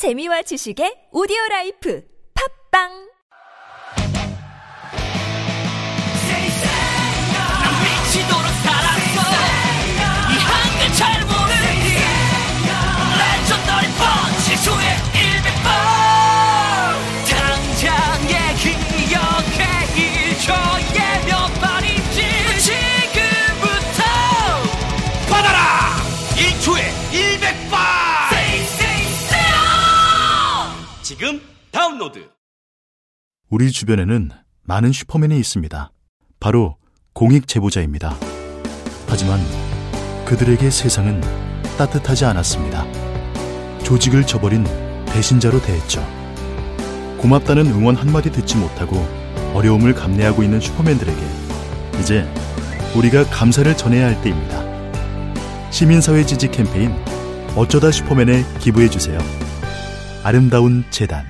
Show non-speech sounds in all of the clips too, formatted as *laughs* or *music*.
재미와 지식의 오디오 라이프. 팝빵 다운로드 우리 주변에는 많은 슈퍼맨이 있습니다. 바로 공익 제보자입니다. 하지만 그들에게 세상은 따뜻하지 않았습니다. 조직을 저버린 배신자로 대했죠. 고맙다는 응원 한마디 듣지 못하고 어려움을 감내하고 있는 슈퍼맨들에게 이제 우리가 감사를 전해야 할 때입니다. 시민사회 지지 캠페인 어쩌다 슈퍼맨에 기부해주세요. 아름다운 재단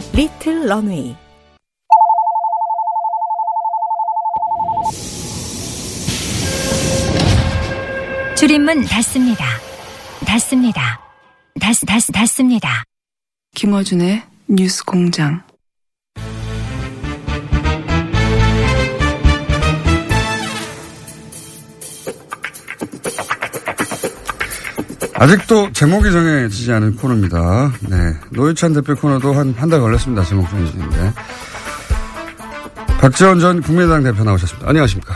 리틀 런웨이. 줄임문 닫습니다. 닫습니다. 닫, 닫, 닫습니다. 김어준의 뉴스 공장. 아직도 제목이 정해지지 않은 코너입니다. 네. 노회찬 대표 코너도 한, 한 달 걸렸습니다. 제목 정해지는데. 박지원 전 국민의당 대표 나오셨습니다. 안녕하십니까.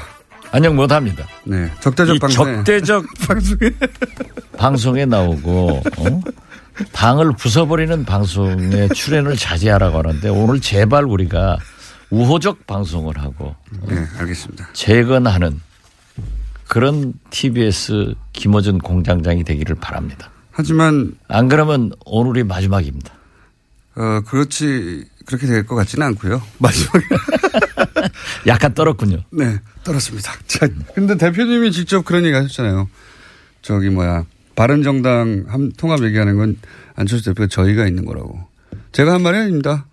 안녕 못합니다. 네. 적대적 이 방송에. 적대적 *laughs* 방송에. *laughs* 방송에 나오고 어? 당을 부숴버리는 방송에 출연을 자제하라고 하는데 오늘 제발 우리가 우호적 방송을 하고 네, 알겠습니다. 재건하는 그런 TBS 김어준 공장장이 되기를 바랍니다. 하지만, 안 그러면 오늘이 마지막입니다. 어, 그렇지, 그렇게 될 것 같지는 않고요. *laughs* 마지막에. *laughs* 약간 떨었군요. 네, 떨었습니다. *laughs* 자, 근데 대표님이 직접 그런 얘기 하셨잖아요. 저기 뭐야, 바른 정당 함- 통합 얘기하는 건 안철수 대표가 저희가 있는 거라고. 제가 한 말이 아닙니다.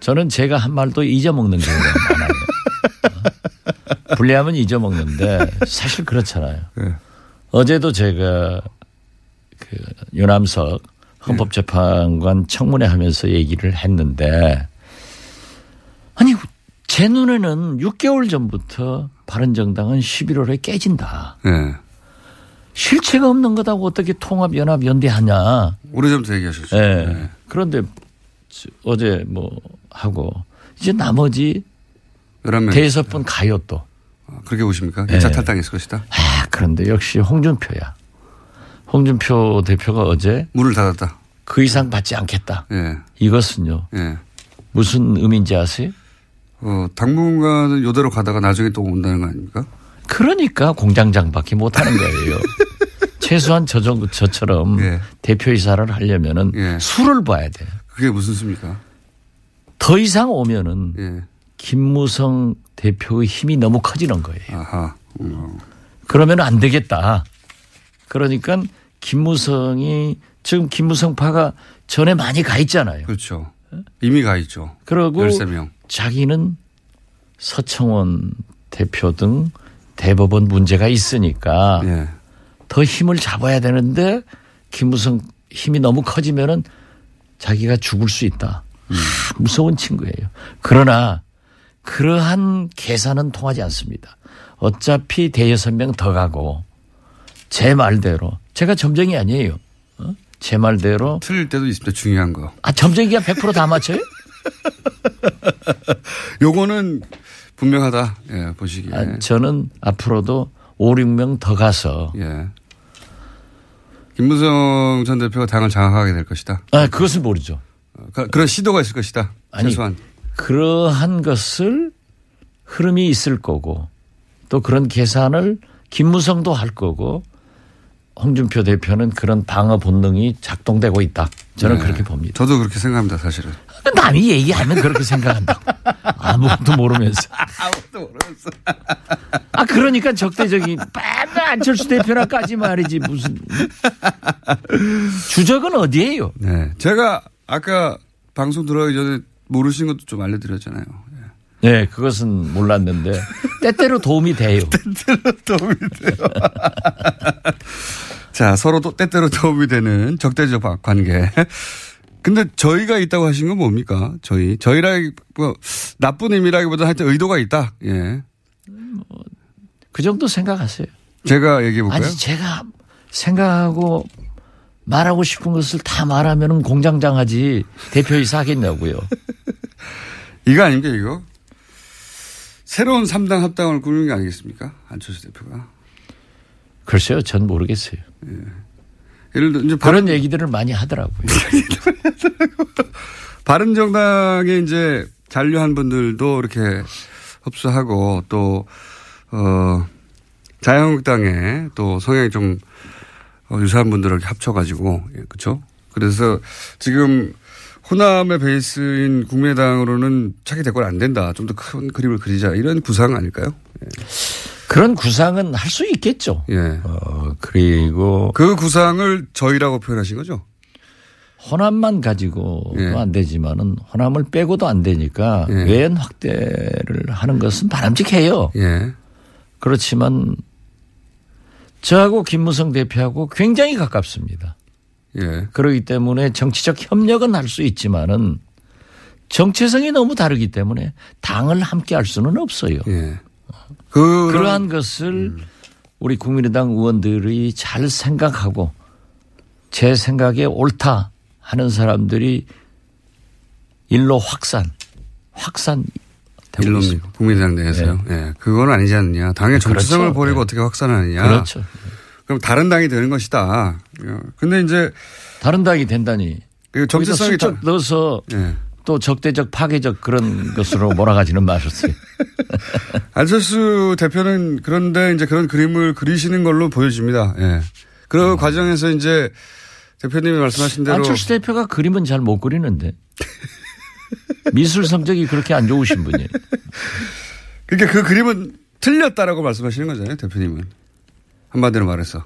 저는 제가 한 말도 잊어먹는 경우가 많아요. 어? 불리하면 잊어먹는데 사실 그렇잖아요. 네. 어제도 제가 그 유남석 헌법재판관 청문회 하면서 얘기를 했는데 아니 제 눈에는 6개월 전부터 바른정당은 11월에 깨진다. 네. 실체가 없는 거다고 어떻게 통합 연합 연대하냐. 오래전부터 얘기하셨죠. 예. 네. 그런데 저- 어제 뭐 하고 이제 나머지 11명. 대여섯 분 가요 또. 그렇게 보십니까? 1차 네. 탈당했을 것이다. 아, 그런데 역시 홍준표야. 홍준표 대표가 어제 문을 닫았다. 그 이상 받지 않겠다. 예. 이것은요. 예. 무슨 의미인지 아세요? 어, 당분간은 요대로 가다가 나중에 또 온다는 거 아닙니까? 그러니까 공장장밖에 못 하는 거예요. *laughs* 최소한 저 정도 저처럼 예. 대표이사를 하려면은 예. 수를 봐야 돼. 그게 무슨 수입니까? 더 이상 오면은 예. 김무성 대표의 힘이 너무 커지는 거예요. 아하. 음. 그러면 안 되겠다. 그러니까 김무성이 지금 김무성 파가 전에 많이 가 있잖아요. 그렇죠. 이미 가 있죠. 그러고 13명. 자기는 서청원 대표 등 대법원 문제가 있으니까 예. 더 힘을 잡아야 되는데 김무성 힘이 너무 커지면은 자기가 죽을 수 있다. 아, 무서운 친구예요. 그러나 그러한 계산은 통하지 않습니다. 어차피 대여섯 명 더 가고 제 말대로 제가 점쟁이 아니에요. 어? 제 말대로 틀릴 때도 있습니다. 중요한 거. 아 점쟁이가 100%다 맞춰요? *laughs* 요거는 분명하다. 예, 보시기에. 아, 저는 앞으로도 5, 6명 더 가서 예. 김무성 전 대표가 당을 장악하게 될 것이다. 아, 그것을 모르죠. 어, 그- 그런 시도가 있을 것이다. 아니, 최소한. 그러한 것을 흐름이 있을 거고 또 그런 계산을 김무성도 할 거고 홍준표 대표는 그런 방어 본능이 작동되고 있다. 저는 네. 그렇게 봅니다. 저도 그렇게 생각합니다, 사실은. 남이 얘기하면 그렇게 생각한다. 아무것도 모르면서. *laughs* 아무것도 모르겠어. 아 그러니까 적대적인 맨날 안철수 대표나까지 말이지 무슨 주적은 어디예요? 네. 제가 아까 방송 들어가기 전에 모르신 것도 좀 알려드렸잖아요. 예. 네, 그것은 몰랐는데 *laughs* 때때로 도움이 돼요. 도움이 돼요. *laughs* 자, 서로 또 때때로 도움이 되는 적대적 관계. 근데 저희가 있다고 하신 건 뭡니까? 저희. 저희라기, 뭐, 나쁜 의미라기보다 하여튼 의도가 있다. 예. 그 정도 생각하세요. 제가 얘기해 볼까요? 아니 제가 생각하고 말하고 싶은 것을 다 말하면 공장장하지 대표이사 하겠냐고요. *laughs* 이거 아닙니까, 이거? 새로운 3당 합당을 꾸리는 게 아니겠습니까? 안철수 대표가. 글쎄요, 전 모르겠어요. 예를 들어, 이제 그런 얘기들을 많이 하더라고요. *laughs* 바른 정당에 이제 잔류한 분들도 이렇게 흡수하고 또, 어, 자유한국당에 또 성향이 좀 어, 유사한 분들을 합쳐가지고, 예, 그쵸? 그래서 지금 호남의 베이스인 국민의당으로는 차기 대권 안 된다. 좀 더 큰 그림을 그리자. 이런 구상 아닐까요? 그런 구상은 할 수 있겠죠. 예. 어, 그리고 그 구상을 저희라고 표현하신 거죠? 호남만 가지고도 예. 안 되지만은 호남을 빼고도 안 되니까 예. 외연 확대를 하는 것은 바람직해요. 예. 그렇지만 저하고 김무성 대표하고 굉장히 가깝습니다. 예. 그러기 때문에 정치적 협력은 할 수 있지만은 정체성이 너무 다르기 때문에 당을 함께 할 수는 없어요. 예. 그, 그러한 것을 우리 국민의당 의원들이 잘 생각하고 제 생각에 옳다 하는 사람들이 일로 확산, 확산 되고 일론 있습니다. 국민의당 내에서요. 예. 그건 아니지 않느냐. 당의 정체성을 그렇죠. 버리고 네. 어떻게 확산하느냐. 그렇죠. 그럼 다른 당이 되는 것이다. 예. 근데 이제 다른 당이 된다니. 그 정체성이 다- 넣어서 예. 또 적대적 파괴적 그런 것으로 *laughs* 몰아가지는 마셨어요. *laughs* 안철수 대표는 그런데 이제 그런 그림을 그리시는 걸로 보여집니다. 예. 그 과정에서 이제 대표님이 말씀하신 대로 음. 안철수 대표가 그림은 잘 못 그리는데 *laughs* 미술 성적이 그렇게 안 좋으신 분이에요. 그러니까 그 그림은 틀렸다라고 말씀하시는 거잖아요, 대표님은. 한마디로 말해서.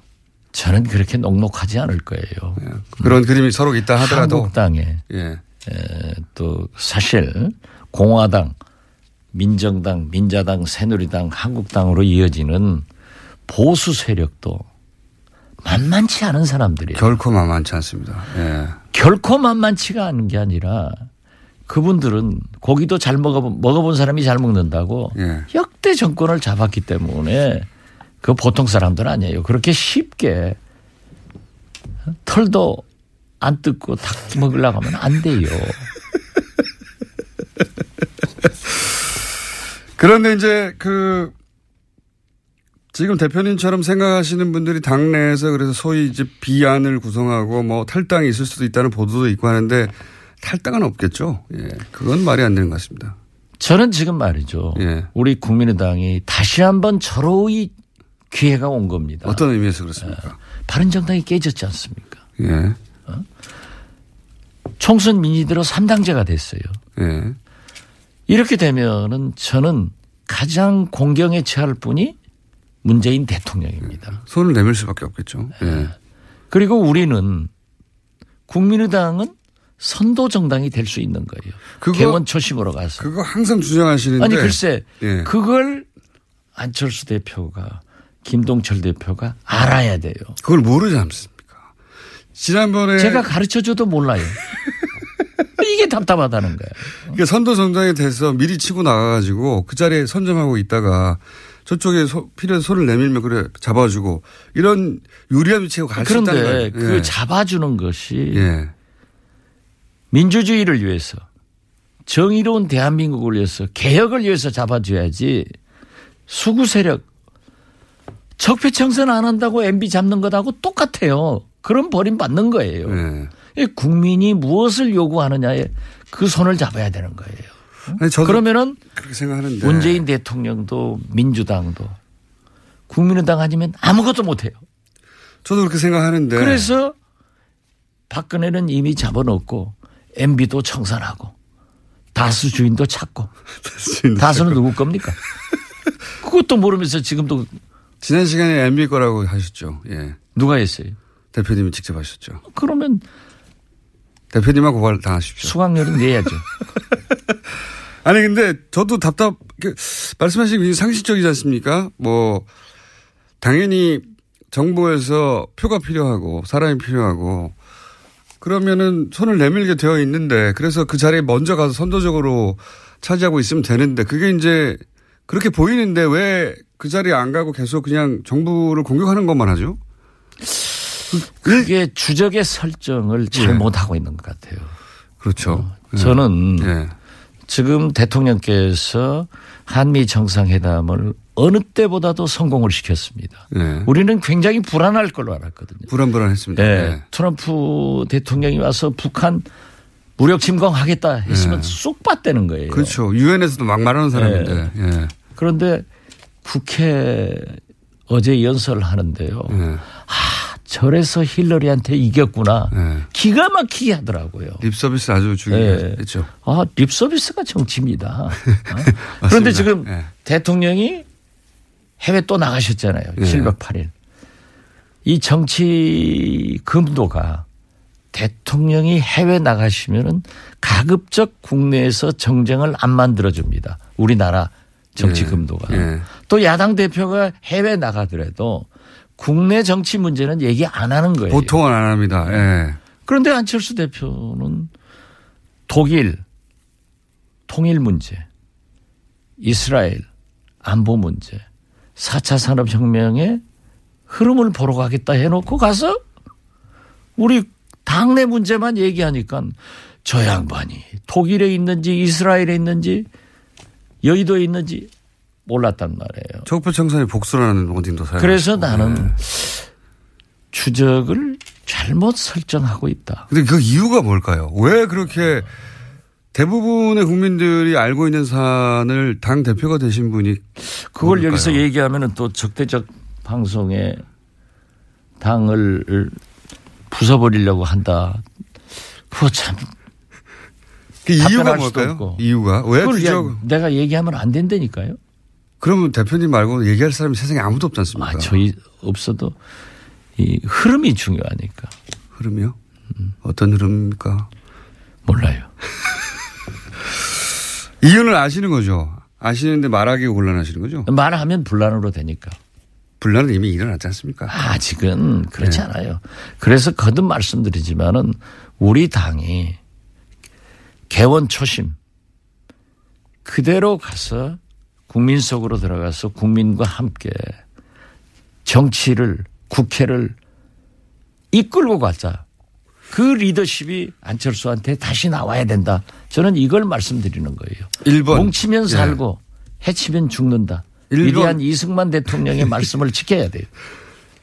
저는 그렇게 녹록하지 않을 거예요. 예. 그런 그림이 서로 있다 하더라도. 한국당에 예. 에, 또 사실 공화당, 민정당, 민자당, 새누리당, 한국당으로 이어지는 보수 세력도 만만치 않은 사람들이에요. 결코 만만치 않습니다. 예. 결코 만만치가 않은 게 아니라 그분들은 고기도 잘 먹어 먹어본 사람이 잘 먹는다고 예. 역대 정권을 잡았기 때문에 그 보통 사람들 아니에요. 그렇게 쉽게 털도 안 뜯고 닭 먹으려고 하면 안 돼요. *laughs* 그런데 이제 그 지금 대표님처럼 생각하시는 분들이 당내에서 그래서 소위 이제 비안을 구성하고 뭐 탈당이 있을 수도 있다는 보도도 있고 하는데 탈당은 없겠죠. 예. 그건 말이 안 되는 것 같습니다. 저는 지금 말이죠. 예. 우리 국민의당이 다시 한번 절호의 기회가 온 겁니다. 어떤 의미에서 그렇습니까? 바른정당이 깨졌지 않습니까? 예. 총선 민의대로 3당제가 됐어요. 예. 이렇게 되면은 저는 가장 공경에 처할 분이 문재인 대통령입니다. 손을 내밀 수밖에 없겠죠. 예. 그리고 우리는 국민의당은 선도 정당이 될 수 있는 거예요. 그거- 개원 초심으로 가서. 그거 항상 주장하시는데. 아니 글쎄 예. 그걸 안철수 대표가 김동철 대표가 알아야 돼요. 그걸 모르지 않습니까? 지난번에 제가 가르쳐 줘도 몰라요. *laughs* 이게 답답하다는 거예요. 그러니까 선도 정당에 대해서 미리 치고 나가가지고 그 자리에 선점하고 있다가 저쪽에 소, 필요해서 손을 내밀면 그래 잡아주고 이런 유리한 위치에 갈수 있다는 그런데 거예요. 그 예. 잡아주는 것이 예. 민주주의를 위해서 정의로운 대한민국을 위해서 개혁을 위해서 잡아줘야지 수구 세력 적폐청산 안 한다고 MB 잡는 것하고 똑같아요. 그런 버림 받는 거예요. 예. 이 국민이 무엇을 요구하느냐에 그 손을 잡아야 되는 거예요. 그러면은 문재인 대통령도 민주당도 국민의당 아니면 아무것도 못해요. 저도 그렇게 생각하는데. 그래서 박근혜는 이미 잡아놓고 MB도 청산하고 다수 주인도 찾고 *laughs* 다수는 누구 겁니까? *laughs* 그것도 모르면서 지금도 지난 시간에 MB 거라고 하셨죠. 예. 누가 했어요? 대표님이 직접 하셨죠. 그러면 대표님만 고발 당하십시오. 수강료는 내야죠. *laughs* 아니 근데 저도 답답 그, 말씀하신 게 상식적이지 않습니까? 뭐 당연히 정부에서 표가 필요하고 사람이 필요하고 그러면은 손을 내밀게 되어 있는데 그래서 그 자리에 먼저 가서 선도적으로 차지하고 있으면 되는데 그게 이제 그렇게 보이는데 왜 그 자리에 안 가고 계속 그냥 정부를 공격하는 것만 하죠? 그게 주적의 설정을 예. 잘못하고 있는 것 같아요. 그렇죠. 예. 저는 예. 지금 대통령께서 한미 정상회담을 어느 때보다도 성공을 시켰습니다. 예. 우리는 굉장히 불안할 걸로 알았거든요. 불안불안했습니다. 예. 예. 트럼프 대통령이 와서 북한 무력 침공하겠다 했으면 예. 쏙 빠떼는 거예요. 그렇죠. 유엔에서도 막 말하는 사람인데. 예. 그런데 국회 어제 연설을 하는데요. 예. 아, 저래서 힐러리한테 이겼구나. 예. 기가 막히게 하더라고요. 립 서비스 아주 예. 중요했죠. 아, 립 서비스가 정치입니다. *laughs* 어? 그런데 지금 예. 대통령이 해외 또 나가셨잖아요. 예. 7박 8일. 이 정치 금도가 대통령이 해외 나가시면은 가급적 국내에서 정쟁을 안 만들어줍니다. 우리나라 정치 예. 금도가. 예. 또 야당 대표가 해외 나가더라도 국내 정치 문제는 얘기 안 하는 거예요. 보통은 안 합니다. 예. 그런데 안철수 대표는 독일 통일 문제, 이스라엘 안보 문제, 4차 산업혁명의 흐름을 보러 가겠다 해놓고 가서 우리 당내 문제만 얘기하니까 저 양반이 독일에 있는지 이스라엘에 있는지 여의도에 있는지 몰랐단 말이에요. 적폐 청산이 복수라는 워딩도 사용. 그래서 나는 추적을 잘못 설정하고 있다. 근데 그 이유가 뭘까요? 왜 그렇게 대부분의 국민들이 알고 있는 사안을 당 대표가 되신 분이 그걸 뭘까요? 여기서 얘기하면은 또 적대적 방송에 당을 부숴버리려고 한다. 그거 참. 그 이유가 뭘까요? 이유가 왜? 야- 내가 얘기하면 안 된다니까요. 그러면 대표님 말고 얘기할 사람이 세상에 아무도 없지 않습니까? 아, 저희 없어도 이 흐름이 중요하니까. 흐름이요? 어떤 흐름입니까? 몰라요. *laughs* 이유는 아시는 거죠. 아시는데 말하기 곤란하시는 거죠. 말하면 분란으로 되니까. 분란은 이미 일어났지 않습니까? 아직은 그렇지 네. 않아요. 그래서 거듭 말씀드리지만은 우리 당이 개원 초심 그대로 가서 국민 속으로 들어가서 국민과 함께 정치를 국회를 이끌고 가자. 그 리더십이 안철수한테 다시 나와야 된다. 저는 이걸 말씀드리는 거예요. 일본. 뭉치면 예. 살고 해치면 죽는다. 위대한 이승만 대통령의 말씀을 지켜야 돼요.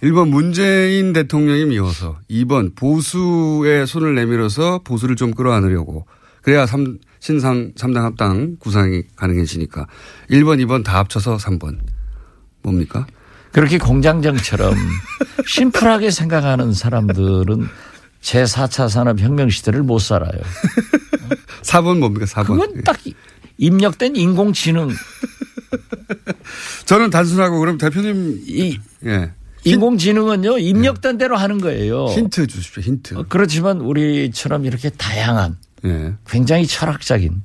1번 문재인 대통령이 미워서 2번 보수의 손을 내밀어서 보수를 좀 끌어안으려고 그래야 삼, 신삼, 삼당 합당 구상이 가능해지니까 1번, 2번 다 합쳐서 3번. 뭡니까? 그렇게 공장장처럼 *laughs* 심플하게 생각하는 사람들은 제4차 산업혁명 시대를 못 살아요. *laughs* 4번 뭡니까? 4번. 그건 딱 입력된 인공지능, *laughs* 저는 단순하고 그럼 대표님 이 예. 인공지능은요, 입력된 대로 하는 거예요. 힌트 주십시오. 힌트. 어, 그렇지만 우리처럼 이렇게 다양한 예. 굉장히 철학적인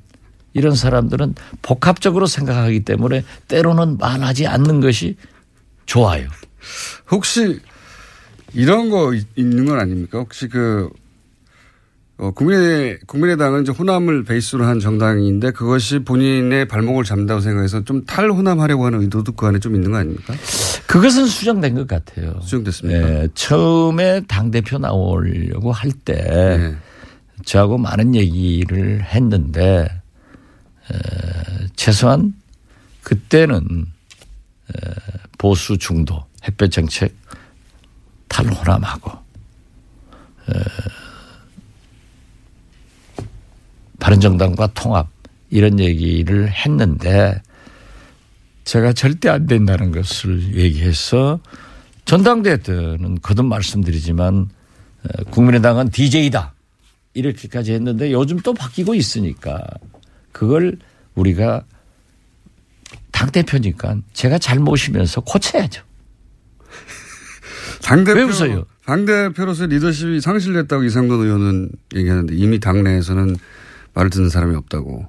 이런 사람들은 복합적으로 생각하기 때문에 때로는 말하지 않는 것이 좋아요. 혹시 이런 거 있- 있는 건 아닙니까? 혹시 그, 어, 국민의, 국민의당은 이제 호남을 베이스로 한 정당인데 그것이 본인의 발목을 잡는다고 생각해서 좀 탈호남하려고 하는 의도도 그 안에 좀 있는 거 아닙니까? 그것은 수정된 것 같아요. 수정됐습니까? 예, 처음에 당대표 나오려고 할때 예. 저하고 많은 얘기를 했는데 에, 최소한 그때는 에, 보수 중도 햇볕 정책 탈호남하고 에, 바른정당과 통합 이런 얘기를 했는데 제가 절대 안 된다는 것을 얘기해서 전당대회 때는 거듭 말씀드리지만 어, 국민의당은 DJ다 이렇게까지 했는데 요즘 또 바뀌고 있으니까 그걸 우리가 당 대표니까 제가 잘 모시면서 고쳐야죠. 당대표, 왜 웃어요? 당대표로서 리더십이 상실됐다고 이상돈 의원은 얘기하는데 이미 당내에서는 말을 듣는 사람이 없다고.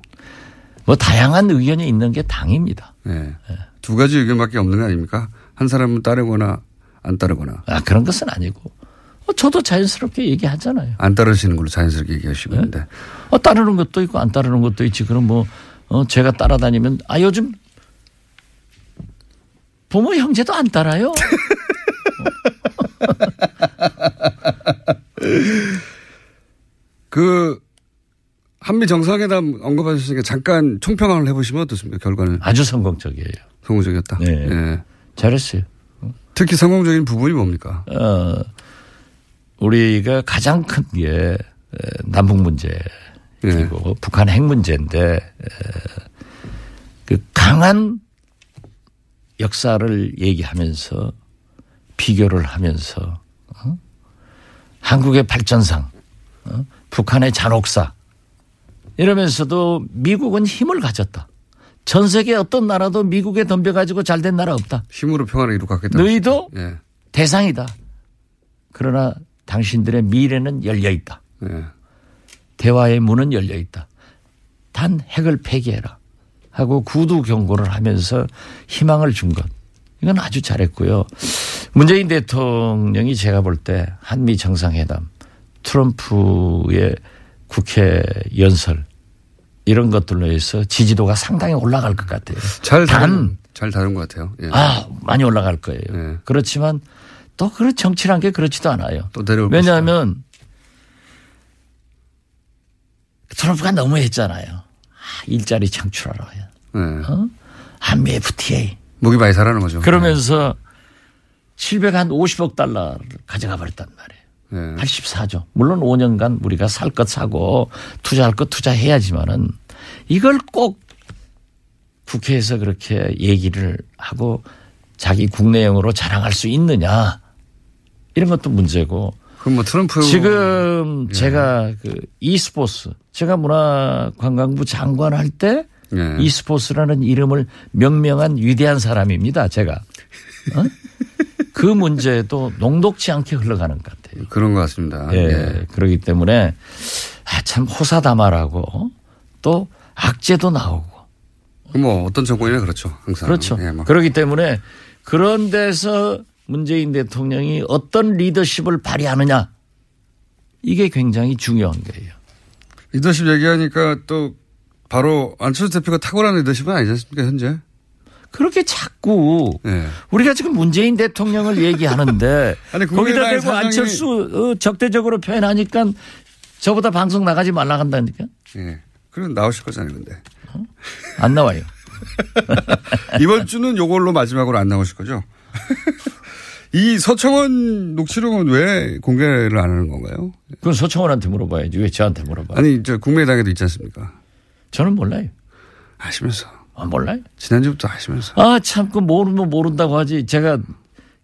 뭐 다양한 의견이 있는 게 당입니다. 네. 두 가지 의견밖에 없는 거 아닙니까? 한 사람은 따르거나 안 따르거나. 아 그런 것은 아니고 어, 저도 자연스럽게 얘기하잖아요. 안 따르시는 걸로 자연스럽게 얘기하시고 있는데. 어, 따르는 것도 있고 안 따르는 것도 있지. 그럼 뭐 어, 제가 따라다니면 아 요즘 부모 형제도 안 따라요. *laughs* *laughs* 그 한미 정상회담 언급하셨으니까 잠깐 총평을 해보시면 어떻습니까? 결과는 아주 성공적이에요. 성공적이었다. 네. 예. 잘했어요. 특히 성공적인 부분이 뭡니까? 어, 우리가 가장 큰 게 남북 문제 예. 그리고 북한 핵 문제인데 에, 그 강한 역사를 얘기하면서 비교를 하면서 어? 한국의 발전상 어? 북한의 잔혹사 이러면서도 미국은 힘을 가졌다. 전 세계 어떤 나라도 미국에 덤벼가지고 잘된 나라 없다. 힘으로 평화를 이루겠다. 너희도 예. 대상이다. 그러나 당신들의 미래는 열려 있다. 예. 대화의 문은 열려 있다. 단 핵을 폐기해라. 하고 구두 경고를 하면서 희망을 준 것. 이건 아주 잘했고요. 문재인 대통령이 제가 볼 때 한미 정상회담, 트럼프의 국회 연설 이런 것들로 해서 지지도가 상당히 올라갈 것 같아요. 잘 단, 다룬, 잘 다룬 것 같아요. 예. 아, 많이 올라갈 거예요. 네. 그렇지만 또 그런 정치란 게 그렇지도 않아요. 또 내려올 왜냐하면 트럼프가 너무 했잖아요. 아, 일자리 창출하라. 예. 어? 한미 FTA. 목이 많이 자라는 거죠. 그러면서 750억 달러를 가져가 버렸단 말이에요. 예. 84조. 물론 5년간 우리가 살 것 사고 투자할 것 투자해야지만은 이걸 꼭 국회에서 그렇게 얘기를 하고 자기 국내용으로 자랑할 수 있느냐. 이런 것도 문제고 그럼 뭐 트럼프 지금 제가 그 e스포츠 제가 문화관광부 장관 할때 예. e스포츠라는 이름을 명명한 위대한 사람입니다. 제가 어? 그 문제도 녹록지 않게 흘러가는 것 같아요. 그런 것 같습니다. 예, 예. 그렇기 때문에 아, 참 호사다마라고 또 악재도 나오고 뭐 어떤 정권이나 그렇죠. 항상. 그렇죠. 예, 뭐. 그렇기 때문에 그런 데서 문재인 대통령이 어떤 리더십을 발휘하느냐 이게 굉장히 중요한 거예요. 리더십 얘기하니까 또 바로 안철수 대표가 탁월한 리더십은 아니지 않습니까 현재? 그렇게 자꾸 예. 우리가 지금 문재인 대통령을 얘기하는데 *laughs* 아니, 거기다 대고 사장이- 안철수 어, 적대적으로 표현하니까 저보다 방송 나가지 말라 한다니까 예. 그럼 나오실 거잖아요, 근데. 안 나와요. *laughs* 이번 주는 요걸로 마지막으로 안 나오실 거죠? *laughs* 이 서청원 녹취록은 왜 공개를 안 하는 건가요? 그건 서청원한테 물어봐야지 왜 저한테 물어봐? 요 아니, 저 국민의당에도 있지 않습니까? 저는 몰라요. 아시면서. 아, 몰라요. 지난주부터 아시면서. 아 참 그 모르면 모른다고 하지. 제가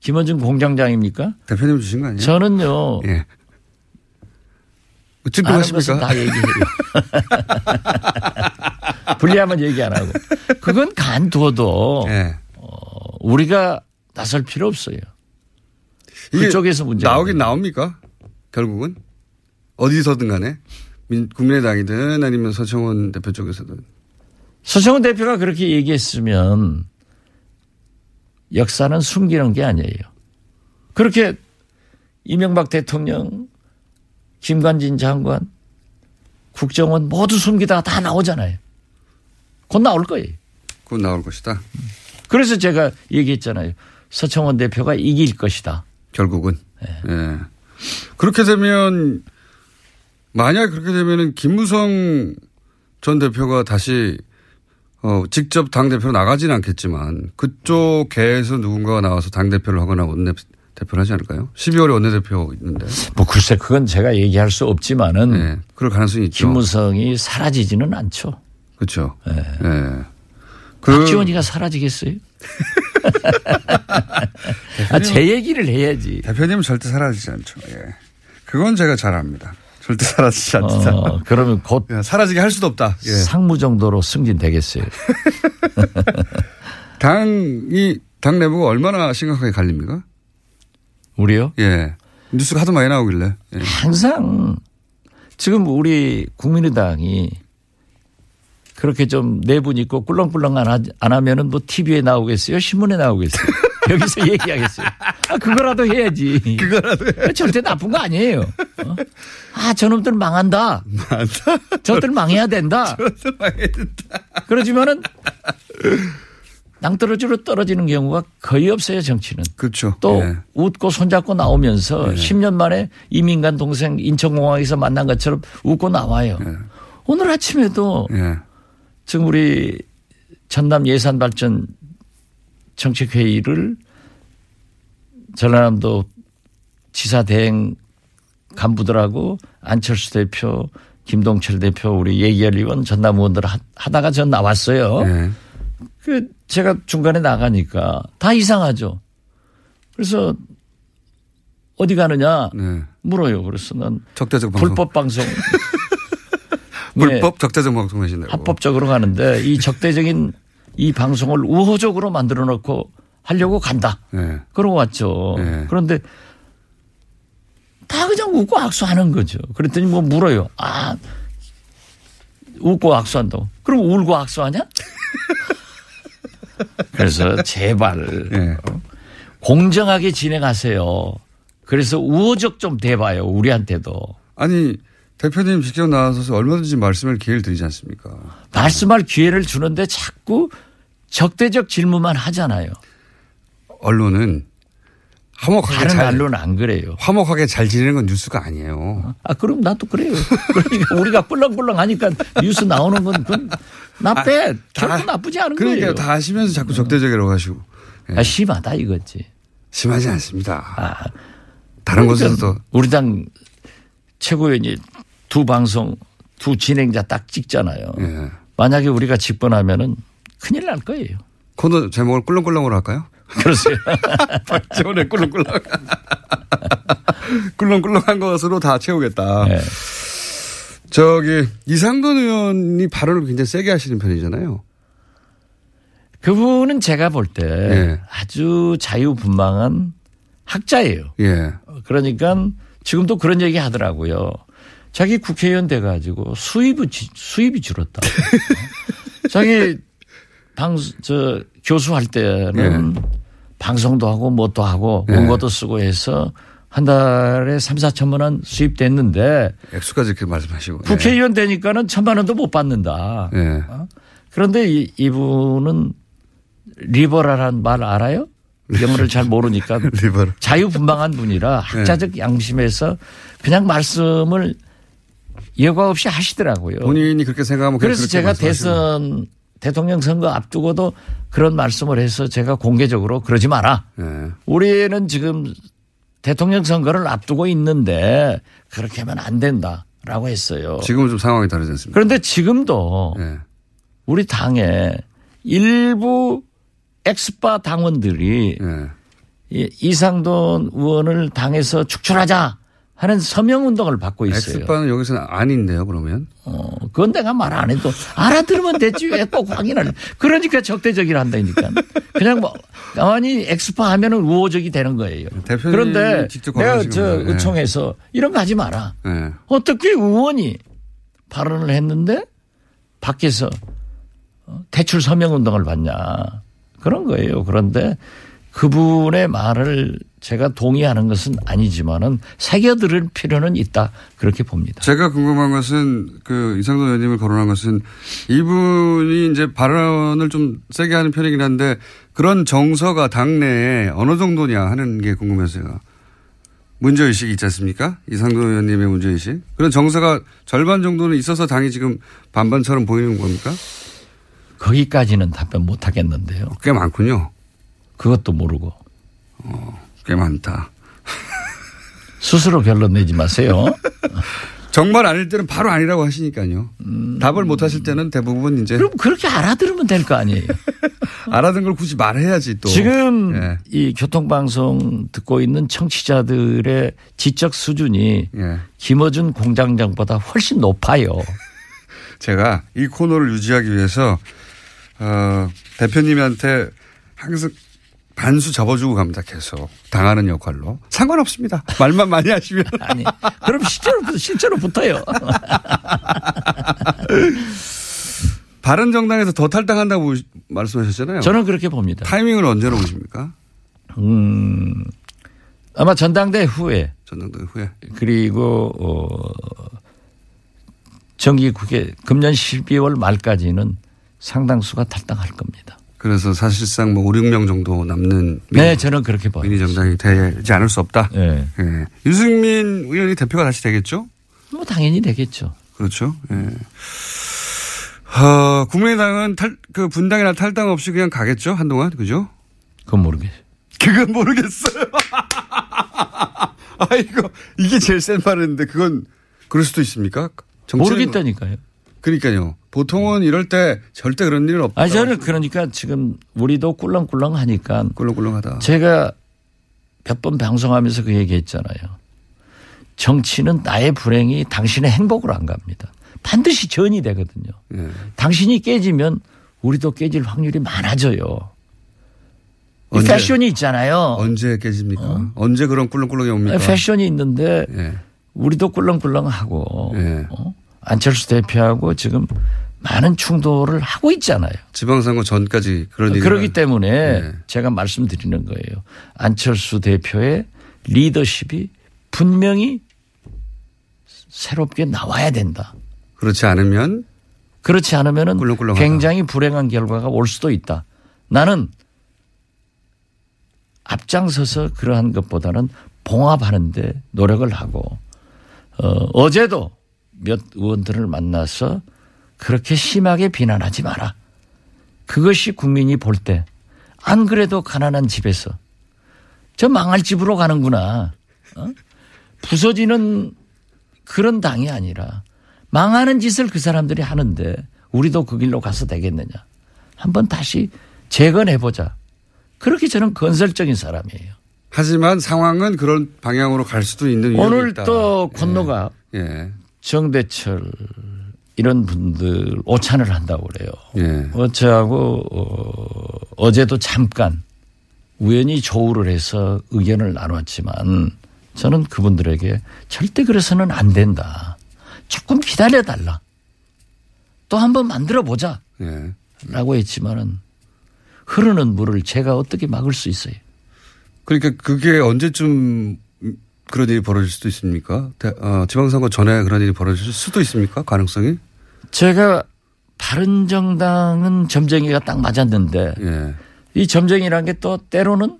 김원준 공장장입니까? 대표님 주신 거 아니에요? 저는요. 예. 어쨌든 아는 것은 하십니까? 다 얘기해요. *laughs* 불리하면 얘기 안 하고. 그건 간두어도 예. 우리가 나설 필요 없어요. 그쪽에서 문제가 나오긴 나옵니까? 결국은? 어디서든 간에? 민- 국민의당이든 아니면 서청원 대표 쪽에서든. 서청원 대표가 그렇게 얘기했으면 역사는 숨기는 게 아니에요. 그렇게 이명박 대통령, 김관진 장관, 국정원 모두 숨기다가 다 나오잖아요. 곧 나올 거예요. 그건 나올 것이다. 그래서 제가 얘기했잖아요. 서청원 대표가 이길 것이다. 결국은. 네. 예. 그렇게 되면 만약 그렇게 되면은 김무성 전 대표가 다시 어 직접 당 대표로 나가지는 않겠지만 그쪽 계에서 누군가가 나와서 당 대표를 하거나 원내 대표를 하지 않을까요? 12월에 원내 대표 있는데. 뭐 글쎄 그건 제가 얘기할 수 없지만은 예. 그럴 가능성이 있죠. 김무성이 사라지지는 않죠. 그렇죠. 예. 예. 그 박지원이가 사라지겠어요? *laughs* 아, 제 얘기를 해야지. 대표님은 절대 사라지지 않죠. 예. 그건 제가 잘 압니다. 절대 사라지지 않는다. 어, 그러면 곧 예, 사라지게 할 수도 없다. 예. 상무 정도로 승진되겠어요. *laughs* 당이 당 내부가 얼마나 심각하게 갈립니까? 우리요? 예. 뉴스가 하도 많이 나오길래. 예. 항상 지금 우리 국민의당이 그렇게 좀 내분 있고 꿀렁꿀렁 안, 하, 안 하면은 뭐 TV에 나오겠어요? 신문에 나오겠어요? 여기서 얘기하겠어요? 아, 그거라도 해야지. 그거라도 절대 나쁜 거 아니에요. 어? 아, 저놈들 망한다. 망한다? 저들 망해야 된다. 저들 망해야 된다. 그러지만은 낭떠러지로 떨어지는 경우가 거의 없어요, 정치는. 그렇죠. 또 예. 웃고 손잡고 나오면서 10년 만에 이민간 동생 인천공항에서 만난 것처럼 웃고 나와요. 오늘 아침에도 예. 지금 우리 전남 예산발전 정책회의를 전라남도 지사 대행 간부들하고 안철수 대표, 김동철 대표, 우리 예결 의원, 전남 의원들 하- 하다가 전 나왔어요. 예. 그 제가 중간에 나가니까 다 이상하죠. 그래서 어디 가느냐 네. 물어요. 그래서 난 적대적 방송. 불법 방송 *laughs* 불법 적대적 방송 하신다고. 합법적으로 가는데 이 적대적인 이 방송을 우호적으로 만들어 놓고 하려고 간다. 예. 그러고 왔죠. 네. 그런데 다 그냥 웃고 악수하는 거죠. 그랬더니 뭐 물어요. 아, 웃고 악수한다고. 그럼 울고 악수하냐? *laughs* 그래서 제발 예. 어? 공정하게 진행하세요. 그래서 우호적 좀 대봐요. 우리한테도. 아니 대표님 직접 나와서 얼마든지 말씀을 기회를 드리지 않습니까? 말씀할 기회를 주는데 자꾸 적대적 질문만 하잖아요. 언론은 화목하게 다른 잘 언론은 안 그래요. 화목하게 잘 지내는 건 뉴스가 아니에요. 아, 그럼 나도 그래요. 그러니까 우리가 꿀렁꿀렁 하니까 뉴스 나오는 건 그건 나빼. 결코 나쁘지 않은 그러니까 거예요. 다 아시면서 자꾸 적대적이라고 하시고 예. 아, 심하다 이거지. 심하지 않습니다. 아, 다른 그러니까 곳에서도 우리 당 최고위원이 두 방송 두 진행자 딱 찍잖아요. 예. 만약에 우리가 집권하면은 큰일 날 거예요. 코너 제목을 꿀렁꿀렁으로 할까요? *laughs* 그러세요. *laughs* 저번에 꿀렁꿀렁. 꿀렁꿀렁한 것으로 다 채우겠다. 네. 저기 이상돈 의원이 발언을 굉장히 세게 하시는 편이잖아요. 그분은 제가 볼때 예. 아주 자유분방한 학자예요. 예. 그러니까 지금도 그런 얘기 하더라고요. 자기 국회의원 돼가지고 수입이, 지- 수입이 줄었다. *laughs* 자기 방, 저, 교수할 때는 방송도 하고 뭣도 하고 예. 원고도 쓰고 해서 한 달에 3, 4천만 원 수입됐는데 액수까지 이렇게 말씀하시고. 국회의원 되니까는 천만 원도 못 받는다. 예. 예. 그런데 이, 이분은 리버럴한 말 알아요? 영어를 잘 모르니까. *laughs* 자유분방한 분이라 네. 학자적 양심에서 그냥 말씀을 여과 없이 하시더라고요. 본인이 그렇게 생각하면 그래서 제가 말씀하시고. 대선 대통령 선거 앞두고도 그런 말씀을 해서 제가 공개적으로 그러지 마라. 예. 우리는 지금 대통령 선거를 앞두고 있는데 그렇게 하면 안 된다라고 했어요. 지금은 좀 상황이 다르지 않습니까? 그런데 지금도 예. 우리 당에 일부 엑스파 당원들이 예. 이 이상돈 의원을 당에서 축출하자 하는 서명 운동을 받고 있어요. 엑스파는 여기서는 아닌데요, 그러면? 어, 그건 내가 말 안 해도 알아들으면 됐지 왜 꼭 확인을. 해. 그러니까 적대적이라 한다니까. 그냥 뭐 가만히 엑스파 하면은 우호적이 되는 거예요. 그런데 내가 저. 예. 의총에서 이런 거 하지 마라. 예. 어떻게 의원이 발언을 했는데 밖에서 어, 대출 서명 운동을 받냐 그런 거예요. 그런데 그분의 말을 제가 동의하는 것은 아니지만은 새겨들을 필요는 있다 그렇게 봅니다. 제가 궁금한 것은 그 이상도 의원님을 거론한 것은 이분이 이제 발언을 좀 세게 하는 편이긴 한데 그런 정서가 당내에 어느 정도냐 하는 게 궁금해서요. 문제의식이 있지 않습니까? 이상도 의원님의 문제의식. 그런 정서가 절반 정도는 있어서 당이 지금 반반처럼 보이는 겁니까? 거기까지는 답변 못 하겠는데요. 꽤 많군요. 그것도 모르고 꽤 많다. 스스로 결론 내지 마세요. 정말 아닐 때는 바로 아니라고 하시니까요. 답을 못 하실 때는 대부분 이제 그럼 그렇게 알아들으면 될 거 아니에요. *laughs* 알아듣는 걸 굳이 말해야지 또. 지금 예. 이 교통방송 듣고 있는 청취자들의 지적 수준이 예. 김어준 공장장보다 훨씬 높아요. *laughs* 제가 이 코너를 유지하기 위해서 어, 대표님한테 항상 반수 접어주고 갑니다. 계속 당하는 역할로 상관없습니다. 말만 많이 하시면 *laughs* 아니, 그럼 실제로, 실제로 붙어요. *laughs* 바른 정당에서 더 탈당한다고 말씀하셨잖아요. 저는 그렇게 봅니다. 타이밍을 언제로 보십니까? 음, 아마 전당대 후에 전당대 후에. 그리고 어, 정기국회 금년 12월 말까지는 상당수가 탈당할 겁니다. 그래서 사실상 뭐 5, 6명 정도 남는 네, 저는 그렇게 봐요. 미니 정당이 되지 않을 수 없다. 네. 예. 유승민 의원이 대표가 다시 되겠죠? 뭐 당연히 되겠죠. 그렇죠. 예. 어, 국민의당은 탈, 그 분당이나 탈당 없이 그냥 가겠죠? 한동안. 그죠? 그건 모르겠어요. 그건 모르겠어요. *laughs* 아이고, 이게 제일 센 말인데 그건 그럴 수도 있습니까? 모르겠다니까요. 그러니까요. 보통은 이럴 때 절대 그런 일은 없다. 아니, 저는 그러니까 지금 우리도 꿀렁꿀렁 하니까 꿀렁꿀렁하다. 제가 몇 번 방송하면서 그 얘기 했잖아요. 정치는 나의 불행이 당신의 행복으로 안 갑니다. 반드시 전이 되거든요. 예. 당신이 깨지면 우리도 깨질 확률이 많아져요. 이 언제? 패션이 있잖아요. 언제 깨집니까? 언제 그런 꿀렁꿀렁이 옵니까? 패션이 있는데 예. 우리도 꿀렁꿀렁하고 예. 어? 안철수 대표하고 지금 많은 충돌을 하고 있잖아요. 지방선거 전까지 그런 일이 그렇기 때문에 네. 제가 말씀드리는 거예요. 안철수 대표의 리더십이 분명히 새롭게 나와야 된다. 그렇지 않으면 그렇지 않으면은 꿀렁꿀렁하다. 굉장히 불행한 결과가 올 수도 있다. 나는 앞장서서 그러한 것보다는 봉합하는데 노력을 하고 어, 어제도 몇 의원들을 만나서 그렇게 심하게 비난하지 마라. 그것이 국민이 볼 때 안 그래도 가난한 집에서 저 망할 집으로 가는구나. 어? 부서지는 그런 당이 아니라 망하는 짓을 그 사람들이 하는데 우리도 그 길로 가서 되겠느냐. 한번 다시 재건해보자. 그렇게 저는 건설적인 사람이에요. 하지만 상황은 그런 방향으로 갈 수도 있는 오늘 있다. 또 건너가 예. 정대철 이런 분들 오찬을 한다고 그래요. 예. 어제하고 어, 어제도 잠깐 우연히 조우를 해서 의견을 나눴지만 저는 그분들에게 절대 그래서는 안 된다. 조금 기다려 달라. 또 한번 만들어 보자. 예. 라고 했지만은 흐르는 물을 제가 어떻게 막을 수 있어요. 그러니까 그게 언제쯤 그런 일이 벌어질 수도 있습니까? 대- 어, 지방선거 전에 그런 일이 벌어질 수도 있습니까? 가능성이? 제가 바른정당은 점쟁이가 딱 맞았는데 예. 이 점쟁이라는 게 또 때로는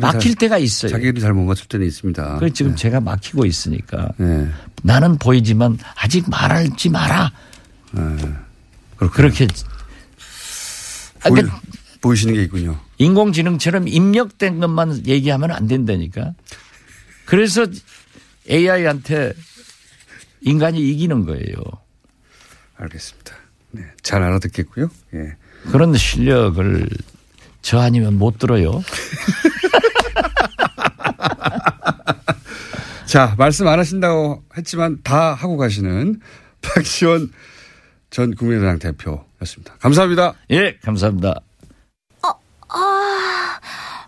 막힐 잘, 때가 있어요. 자기 일을 잘못 맞출 때는 있습니다. 지금 제가 막히고 있으니까 예. 나는 보이지만 아직 말하지 마라. 그렇게 아, 보이, 그러니까 보이시는 게 있군요. 인공지능처럼 입력된 것만 얘기하면 안 된다니까. 그래서 AI한테 인간이 이기는 거예요. 알겠습니다. 네. 잘 알아듣겠고요. 예. 그런 실력을 저 아니면 못 들어요. *laughs* 자, 말씀 안 하신다고 했지만 다 하고 가시는 박시원 전 국민의당 대표였습니다. 감사합니다. 예, 감사합니다. 아,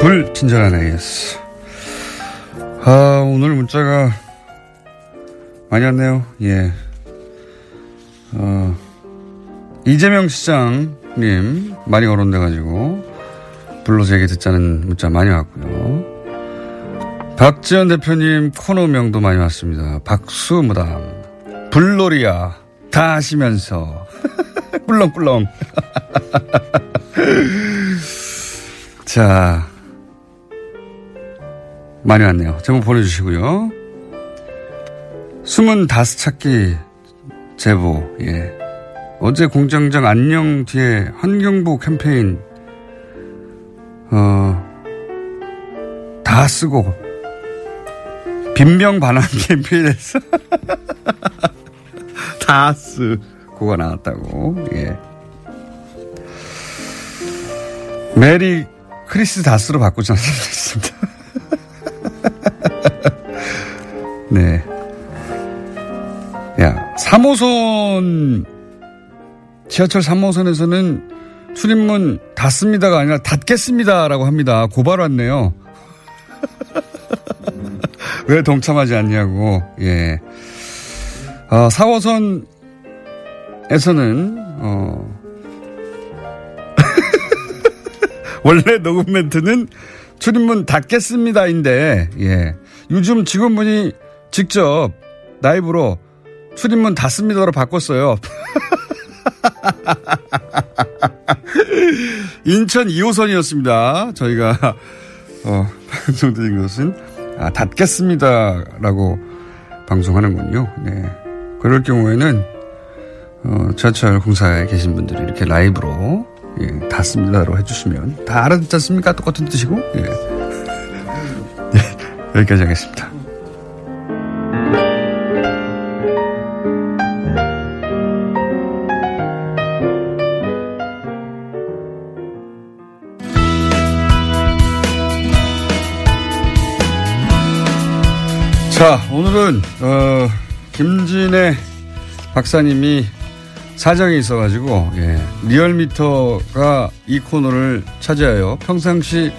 불친절한 AS. 아, 오늘 문자가 많이 왔네요. 예. 어, 이재명 시장님 많이 거론돼가지고 불러서 얘기 듣자는 문자 많이 왔고요. 박지원 대표님 코너명도 많이 왔습니다. 박수 무당, 불놀이야 다 하시면서 *laughs* 꿀렁꿀렁. *laughs* 자, 많이 왔네요. 제목 보내주시고요. 숨은 다스 찾기 제보, 예. 어제 공장장 안녕 뒤에 환경부 캠페인, 어, 다 쓰고, 빈병 반환 *laughs* 캠페인에서 *laughs* 다 쓰고가 나왔다고, 예. 메리 크리스 다스로 바꾸지 않습니다. *laughs* *laughs* 네. 야, 3호선, 지하철 3호선에서는 출입문 닫습니다가 아니라 닫겠습니다라고 합니다. 고발 왔네요. *laughs* 왜 동참하지 않냐고, 예. 어, 4호선에서는, *laughs* 어, 원래 녹음 멘트는 출입문 닫겠습니다인데, 예. 요즘 직원분이 직접 라이브로 출입문 닫습니다로 바꿨어요. *laughs* 인천 2호선이었습니다. 저희가, 어, *laughs* 방송드린 것은, 아, 닫겠습니다라고 방송하는군요. 네. 그럴 경우에는, 어, 지하철 공사에 계신 분들이 이렇게 라이브로, 예, 닫습니다로 해주시면 다 알아듣지 않습니까? 똑같은 뜻이고, 예. 네, 여기까지 하겠습니다. 자, 오늘은, 어, 김진애 박사님이 사정이 있어가지고, 예, 리얼미터가 이 코너를 차지하여 평상시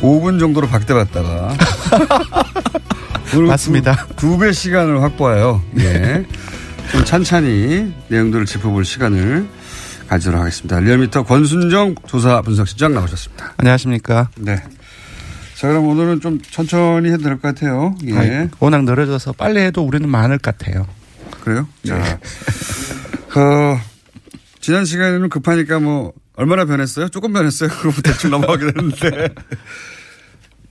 5분 정도로 박대받다가. *laughs* 맞습니다. 두 배 시간을 확보하여, 예, 좀 찬찬히 내용들을 짚어볼 시간을 가지도록 하겠습니다. 리얼미터 권순정 조사 분석실장 나오셨습니다. 안녕하십니까. 네. 자, 그럼 오늘은 좀 천천히 해도 될 것 같아요. 예. 아이, 워낙 늘어져서 빨리 해도 우리는 많을 것 같아요. 그래요? 자. 그, 지난 시간에는 급하니까 뭐, 얼마나 변했어요? 조금 변했어요? *laughs* 그거 대충 넘어가게 됐는데.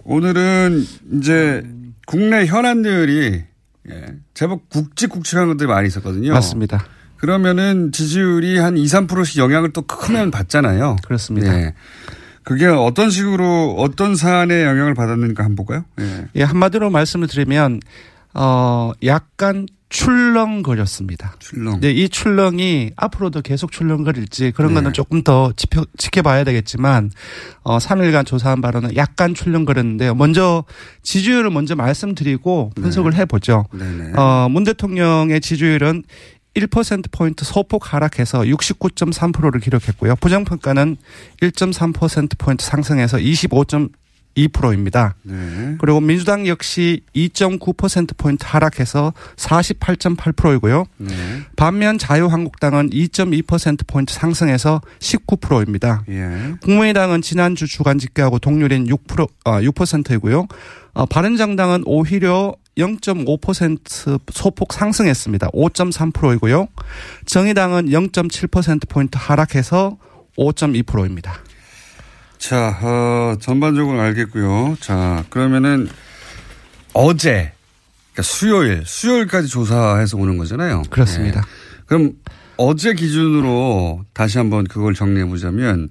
오늘은 이제 국내 현안들이 예, 제법 굵직굵직한 것들이 많이 있었거든요. 맞습니다. 그러면은 지지율이 한 2, 3%씩 영향을 또 크면 받잖아요. 그렇습니다. 예. 그게 어떤 식으로 어떤 사안에 영향을 받았는가 한번 볼까요? 예. 예, 한마디로 말씀을 드리면 어 약간 출렁거렸습니다. 출렁. 네, 이 출렁이 앞으로도 계속 출렁거릴지 그런 거는 네. 조금 더 지켜, 지켜봐야 되겠지만 어 3일간 조사한 바로는 약간 출렁거렸는데요. 먼저 지지율을 먼저 말씀드리고 분석을 해보죠. 네네. 어, 문 대통령의 지지율은 1%포인트 소폭 하락해서 69.3%를 기록했고요. 부정평가는 1.3%포인트 상승해서 25.2%입니다. 네. 그리고 민주당 역시 2.9%포인트 하락해서 48.8%이고요. 네. 반면 자유한국당은 2.2%포인트 상승해서 19%입니다. 예. 국민의당은 지난주 주간 집계하고 동률인 6%, 아, 6%이고요. 어, 바른정당은 오히려 0.5% 소폭 상승했습니다. 5.3%이고요. 정의당은 0.7%포인트 하락해서 5.2%입니다. 자, 어, 전반적으로 알겠고요. 자, 그러면은 어제 그러니까 수요일, 수요일까지 조사해서 오는 거잖아요. 그렇습니다. 예. 그럼 어제 기준으로 다시 한번 그걸 정리해 보자면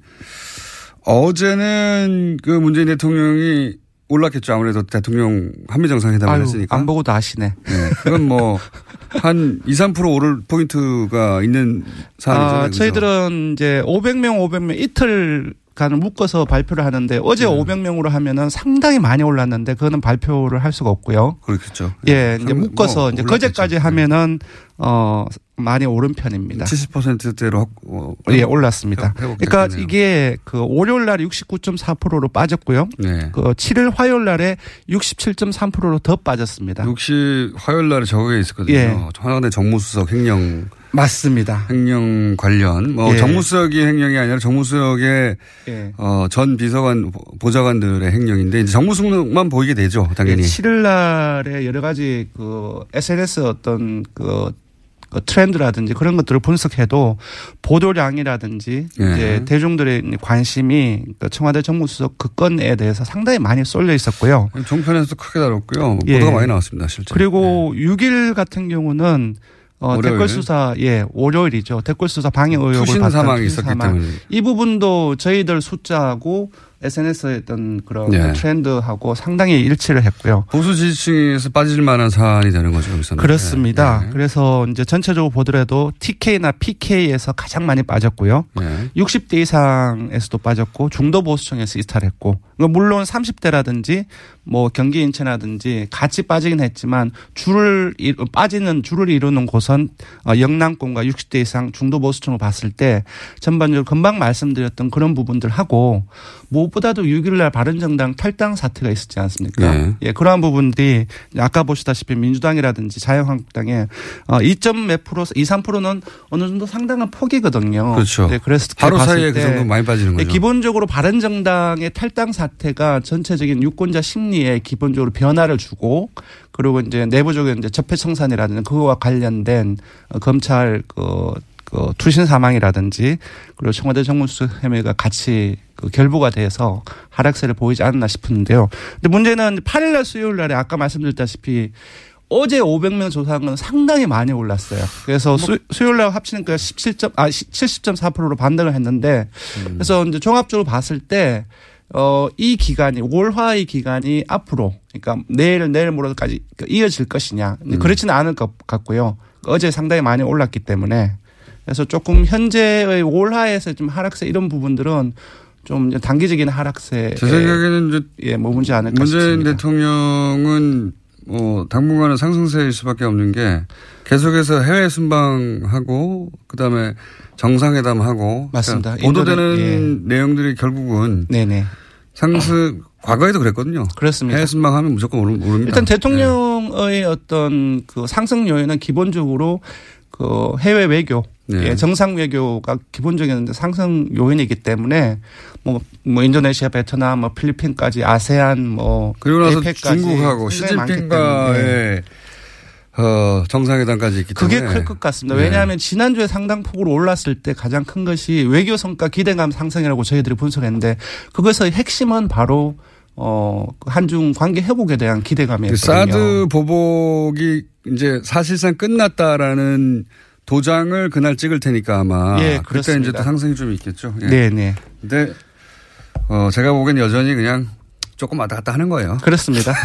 어제는 그 문재인 대통령이 올랐겠죠. 아무래도 대통령 한미 정상회담을 아유, 했으니까. 안 보고도 아시네. 네. 그건 뭐 한 2, 3% 오를 포인트가 있는 사안이잖아요. 아? 저희들은 이제 500명, 500명 이틀 간을 묶어서 발표를 하는데 어제 네. 500명으로 하면은 상당히 많이 올랐는데 그거는 발표를 할 수가 없고요. 그렇겠죠. 예, 이제 상- 묶어서 뭐 이제 올랐겠죠. 그제까지 하면은 어 많이 오른 편입니다. 70%대로 어, 예, 올랐습니다. 그러니까 이게 그 월요일 날에 69.4%로 빠졌고요. 네. 그 7일 화요일 날에 67.3%로 더 빠졌습니다. 역시 화요일 날에 저게 있었거든요. 예. 청와대 정무수석 횡령. 맞습니다. 횡령 관련. 뭐 예. 정무수석이 횡령이 아니라 정무수석의 예. 어, 전 비서관 보좌관들의 횡령인데 이제 정무수석만 보이게 되죠. 당연히. 예, 7일 날에 여러 가지 그 SNS 어떤 그, 그 트렌드라든지 그런 것들을 분석해도 보도량이라든지 예. 이제 대중들의 관심이 그 청와대 정무수석 그 건에 대해서 상당히 많이 쏠려 있었고요. 종편에서도 크게 다뤘고요. 예. 보도가 많이 나왔습니다. 실제. 그리고 6일 같은 경우는 어, 월요일. 댓글 수사, 예, 월요일이죠. 댓글 수사 방해 의혹을 받던 사망이 있었기 사망. 때문에. 이 부분도 저희들 숫자하고 SNS에 어떤 그런 네. 트렌드하고 상당히 일치를 했고요. 보수 지지층에서 빠질 만한 사안이 되는 거죠. 여기서는. 그렇습니다. 네. 그래서 이제 전체적으로 보더라도 TK나 PK에서 가장 많이 빠졌고요. 네. 60대 이상에서도 빠졌고 중도 보수층에서 이탈했고 물론 30대라든지 뭐 경기 인천이라든지 같이 빠지긴 했지만 줄을 이- 빠지는 줄을 이루는 곳은 어, 영남권과 60대 이상 중도 보수층을 봤을 때 전반적으로 금방 말씀드렸던 그런 부분들하고 무엇보다도 6일날 바른정당 탈당 사태가 있었지 않습니까? 네. 예, 그러한 부분들이 아까 보시다시피 민주당이라든지 자유한국당의 어, 2몇 프로, 2, 3%는 어느 정도 상당한 폭이거든요. 그렇죠. 네, 그래서 하루 사이에 그때 정도 많이 빠지는 예, 거죠. 기본적으로 바른정당의 탈당 사태 가 전체적인 유권자 심리에 기본적으로 변화를 주고 그리고 이제 내부적인 이제 적폐청산이라든지 그거와 관련된 어, 검찰 그, 그 투신 사망이라든지 그리고 청와대 정무수석 혐의가 같이 그 결부가 돼서 하락세를 보이지 않나 싶은데요. 근데 문제는 8일날 수요일 날에 아까 말씀드렸다시피 어제 500명 조사한 건 상당히 많이 올랐어요. 그래서 수, 수요일날 합치니까 17점, 아, 70.4%로 반등을 했는데 그래서 이제 종합적으로 봤을 때 어, 이 기간이, 월화의 기간이 앞으로, 그러니까 내일, 내일 모레까지 이어질 것이냐. 근데 그렇지는 않을 것 같고요. 어제 상당히 많이 올랐기 때문에. 그래서 조금 현재의 월화에서 좀 하락세 이런 부분들은 좀 단기적인 하락세. 제 생각에는 이제 예, 머문지 않을까 문재인 싶습니다. 대통령은 뭐 당분간은 상승세일 수밖에 없는 게 계속해서 해외 순방하고 그다음에 정상회담하고 맞습니다. 그러니까 보도되는 인도네- 내용들이 결국은 네네. 상승 과거에도 그랬거든요. 그렇습니다. 해외 순방하면 무조건 오릅- 오릅니다. 일단 대통령의 어떤 그 상승 요인은 기본적으로 그 해외 외교, 네. 예, 정상 외교가 기본적인 상승 요인이기 때문에 뭐, 뭐 인도네시아, 베트남, 뭐 필리핀까지 아세안, 뭐 그리고 나서 중국하고 시진핑과의 어, 정상회담까지 있기 그게 때문에 클것 같습니다. 네. 왜냐하면 지난주에 상당폭으로 올랐을 때 가장 큰 것이 외교 성과 기대감 상승이라고 저희들이 분석했는데 그것의 핵심은 바로 어 한중 관계 회복에 대한 기대감이었거든요. 사드 보복이 이제 사실상 끝났다라는 도장을 그날 찍을 테니까 아마 예, 그때. 이제 또 상승이 좀 있겠죠. 예. 네 네. 근데 어 제가 보기엔 여전히 그냥 조금 왔다 갔다 하는 거예요. 그렇습니다. *laughs*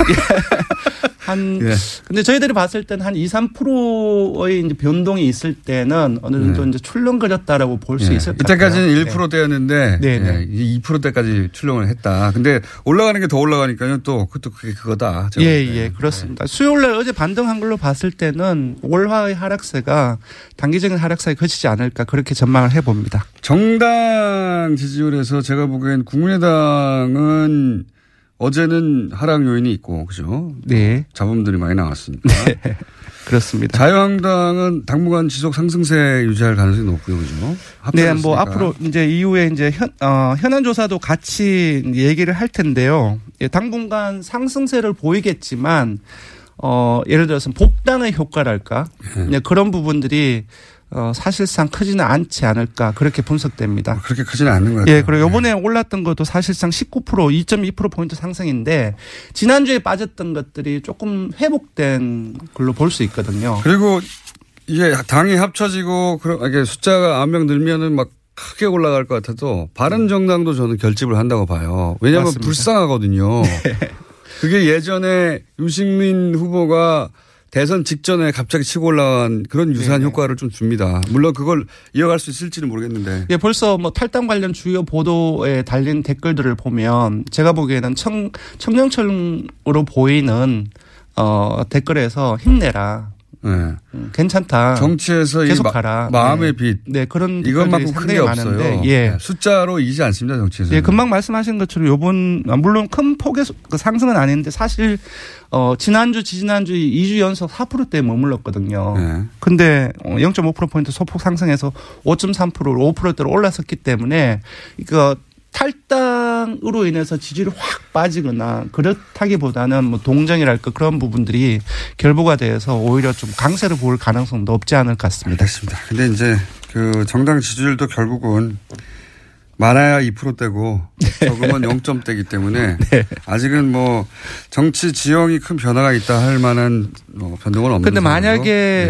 *laughs* 한 예. 근데 저희들이 봤을 때는 한 2, 3%의 이제 변동이 있을 때는 어느 정도 네. 이제 출렁거렸다라고 볼수 예. 있을 것 같아요. 이때까지는 네. 1%대였는데 네, 네. 예, 2%대까지 출렁을 했다. 근데 올라가는 게 더 올라가니까요. 또 그것도 그게 그거다. 예. 예, 그렇습니다. 수요일 날 어제 반등한 걸로 봤을 때는 월화의 하락세가 단기적인 하락세에 그치지 않을까 그렇게 전망을 해 봅니다. 정당 지지율에서 제가 보기엔 국민의당은 어제는 하락 요인이 있고 그죠? 네. 잡음들이 많이 나왔으니까. *laughs* 그렇습니다. 자유한국당은 당분간 지속 상승세 유지할 가능성이 높고요, 그죠? 네. 뭐 앞으로 이제 이후에 이제 현, 어, 현안 조사도 같이 얘기를 할 텐데요. 예, 당분간 상승세를 보이겠지만 어, 예를 들어서 복당의 효과랄까 네. 예, 그런 부분들이 어, 사실상 크지는 않지 않을까 그렇게 분석됩니다. 그렇게 크지는 않는 것 같아요. 예, 그리고 요번에 올랐던 것도 사실상 19% 2.2% 포인트 상승인데 지난주에 빠졌던 것들이 조금 회복된 걸로 볼 수 있거든요. 그리고 이게 당이 합쳐지고 그런 이게 숫자가 9명 늘면은 막 크게 올라갈 것 같아도 바른 정당도 저는 결집을 한다고 봐요. 왜냐하면 맞습니다. 불쌍하거든요. *laughs* 그게 예전에 유승민 후보가 대선 직전에 갑자기 치고 올라간 그런 유사한 효과를 좀 줍니다. 물론 그걸 이어갈 수 있을지는 모르겠는데. 예, 벌써 뭐 탈당 관련 주요 보도에 달린 댓글들을 보면 제가 보기에는 청, 청년층으로 보이는 어, 댓글에서 힘내라. 네. 음, 괜찮다. 정치에서 이 계속 마- 가라. 마음의 네. 빛. 네, 그런 댓글들이 이것만큼 큰게 상당히 없어요. 많은데, 예. 네, 숫자로 이지 않습니다 정치에서. 예, 금방 말씀하신 것처럼 요번 아, 물론 큰 폭의 소- 그 상승은 아닌데 사실 어 지난주 지지난주 2주 연속 4%대에 머물렀거든요. 네. 근데 0.5% 포인트 소폭 상승해서 5.3%로 5%대로 올라섰기 때문에 이거 탈당으로 인해서 지지율이 확 빠지거나 그렇다기보다는 뭐 동정이랄까 그런 부분들이 결부가 돼서 오히려 좀 강세를 보일 가능성도 없지 않을 것 같습니다. 알겠습니다. 근데 이제 그 정당 지지율도 결국은 많아야 2%대고 적으면 0점대이기 때문에 아직은 뭐 정치 지형이 큰 변화가 있다 할 만한 뭐 변동은 없는 근데. 만약에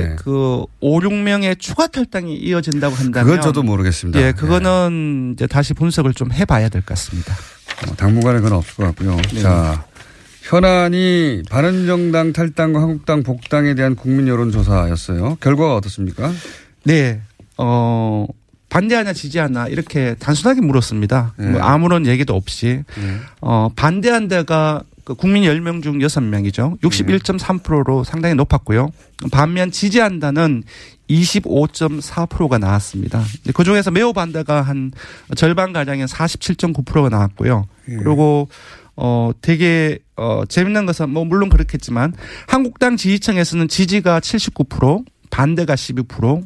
네. 그 5, 6명의 추가 탈당이 이어진다고 한다면 그건 저도 모르겠습니다. 예, 그거는 이제 다시 분석을 좀 해봐야 될 것 같습니다. 어, 당분간은 그건 없을 것 같고요. 네. 자, 현안이 바른정당 탈당과 한국당 복당에 대한 국민 여론조사였어요. 결과가 어떻습니까? 네, 어 반대하냐 지지하냐 이렇게 단순하게 물었습니다. 네. 뭐 아무런 얘기도 없이 네. 어 반대한 데가 그 국민 10명 중 6명이죠. 61.3%로 상당히 높았고요. 반면 지지한다는 25.4%가 나왔습니다. 그 중에서 매우 반대가 한 절반 가량의 47.9%가 나왔고요. 예. 그리고 어 되게 어 재밌는 것은 뭐 물론 그렇겠지만 한국당 지지층에서는 지지가 79%, 반대가 12%,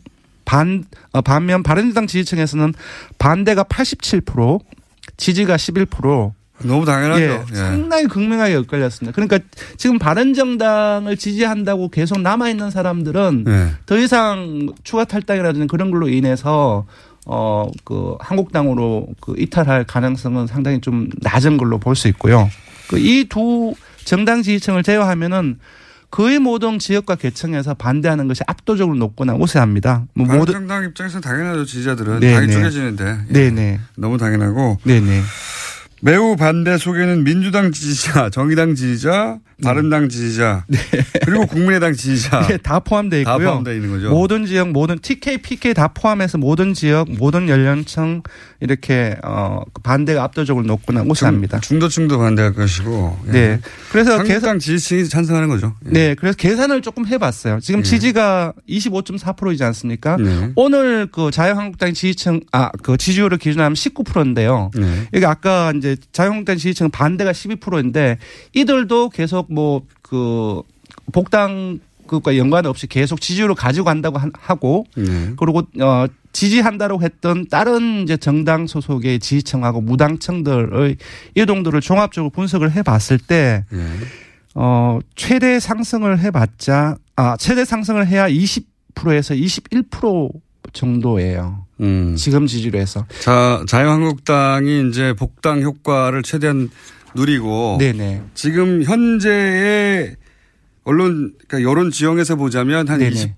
반 어, 반면 바른정당 지지층에서는 반대가 87%, 지지가 11%. 너무 당연하죠. 예, 예. 상당히 극명하게 엇갈렸습니다. 그러니까 지금 바른정당을 지지한다고 계속 남아 있는 사람들은 네. 더 이상 추가 탈당이라든지 그런 걸로 인해서 어그 한국당으로 그 이탈할 가능성은 상당히 좀 낮은 걸로 볼 수 있고요. 그 이 두 정당 지지층을 제외하면은 거의 모든 지역과 계층에서 반대하는 것이 압도적으로 높거나 우세합니다. 뭐 모든 바른정당 입장에서는 당연하죠. 지지자들은 네, 당이 네. 쪼개지는데 예. 네네 너무 당연하고 네네 매우 반대 속에는 민주당 지지자, 정의당 지지자, 바른당 지지자, 그리고 국민의당 지지자 네, 다 포함되어 다 있고요. 포함되어 있는 거죠. 모든 지역, 모든 TK, PK 다 포함해서 모든 지역, 모든 연령층 이렇게 어 반대가 압도적으로 높거나 우세합니다. 중도층도 반대할 것이고. 예. 네. 그래서 한국당 지지층이 찬성하는 거죠. 예. 네, 그래서 계산을 조금 해봤어요. 지금 예. 지지가 25.4%이지 않습니까? 네. 오늘 그 자유한국당 지지층, 아, 그 지지율을 기준하면 19%인데요. 네. 여기 아까 이제 자유한국당 지지층 반대가 12%인데 이들도 계속 뭐 그 복당 그과 연관 없이 계속 지지율을 가지고 간다고 한- 하고 네. 그리고 어 지지한다고 했던 다른 이제 정당 소속의 지지층하고 무당층들의 이동들을 종합적으로 분석을 해봤을 때 네. 어, 최대 상승을 해봤자, 아, 최대 상승을 해야 20%에서 21% 정도예요. 음. 지금 지지로 해서. 자, 자유한국당이 이제 복당 효과를 최대한 누리고 네네. 지금 현재의 언론 그러니까 여론 지형에서 보자면 한 네네.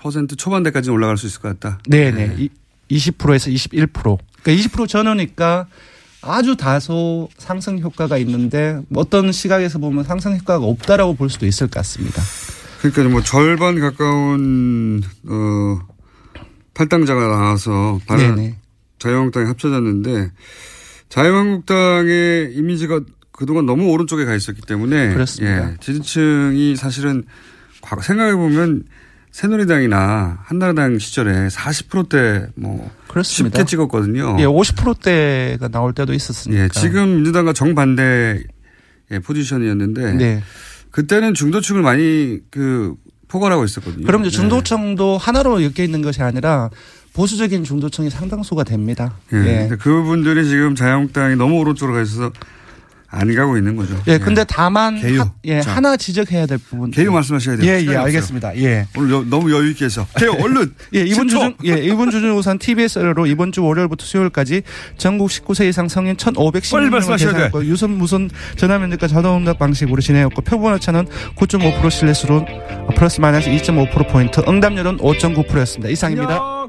20% 초반대까지 올라갈 수 있을 것 같다. 네네. 이 20%에서 21%. 그러니까 20% 전후니까 아주 다소 상승 효과가 있는데 뭐 어떤 시각에서 보면 상승 효과가 없다라고 볼 수도 있을 것 같습니다. 그러니까 뭐 절반 가까운 어 탈당자가 나와서 바른 네네. 자유한국당이 합쳐졌는데 자유한국당의 이미지가 그동안 너무 오른쪽에 가 있었기 때문에 그렇습니다. 예, 지지층이 사실은 과거 생각해 보면 새누리당이나 한나라당 시절에 40%대 뭐 그렇습니다. 쉽게 찍었거든요. 예, 50%대가 나올 때도 있었으니까. 예, 지금 민주당과 정반대 의 포지션이었는데 네. 그때는 중도층을 많이 그 포괄하고 있었거든요. 그럼 이제 네. 중도층도 하나로 엮여 있는 것이 아니라 보수적인 중도층이 상당수가 됩니다. 예. 예. 근데 그분들이 지금 자유한국당이 너무 오른쪽으로 가 있어서 안 가고 있는 거죠. 예, 근데 다만 개요. 하, 예, 자. 하나 지적해야 될 부분. 개요 말씀하셔야 돼요. 예, 예. 알겠습니다. 예. 오늘 여- 너무 여유 있게 해서 개요 얼른. *laughs* 예, 이번 10초. 주중 예, 이번 주 중 우선 TBS로 이번 주 월요일부터 수요일까지 전국 19세 이상 성인 빨리 1,510명을 말씀하셔야 돼. 대상으로 유선 무선 전화 면접과 자동 응답 방식으로 진행했고 표본 오차는 9.5% 신뢰수로 플러스 마이너스 2.5% 포인트, 응답률은 5.9%였습니다. 이상입니다.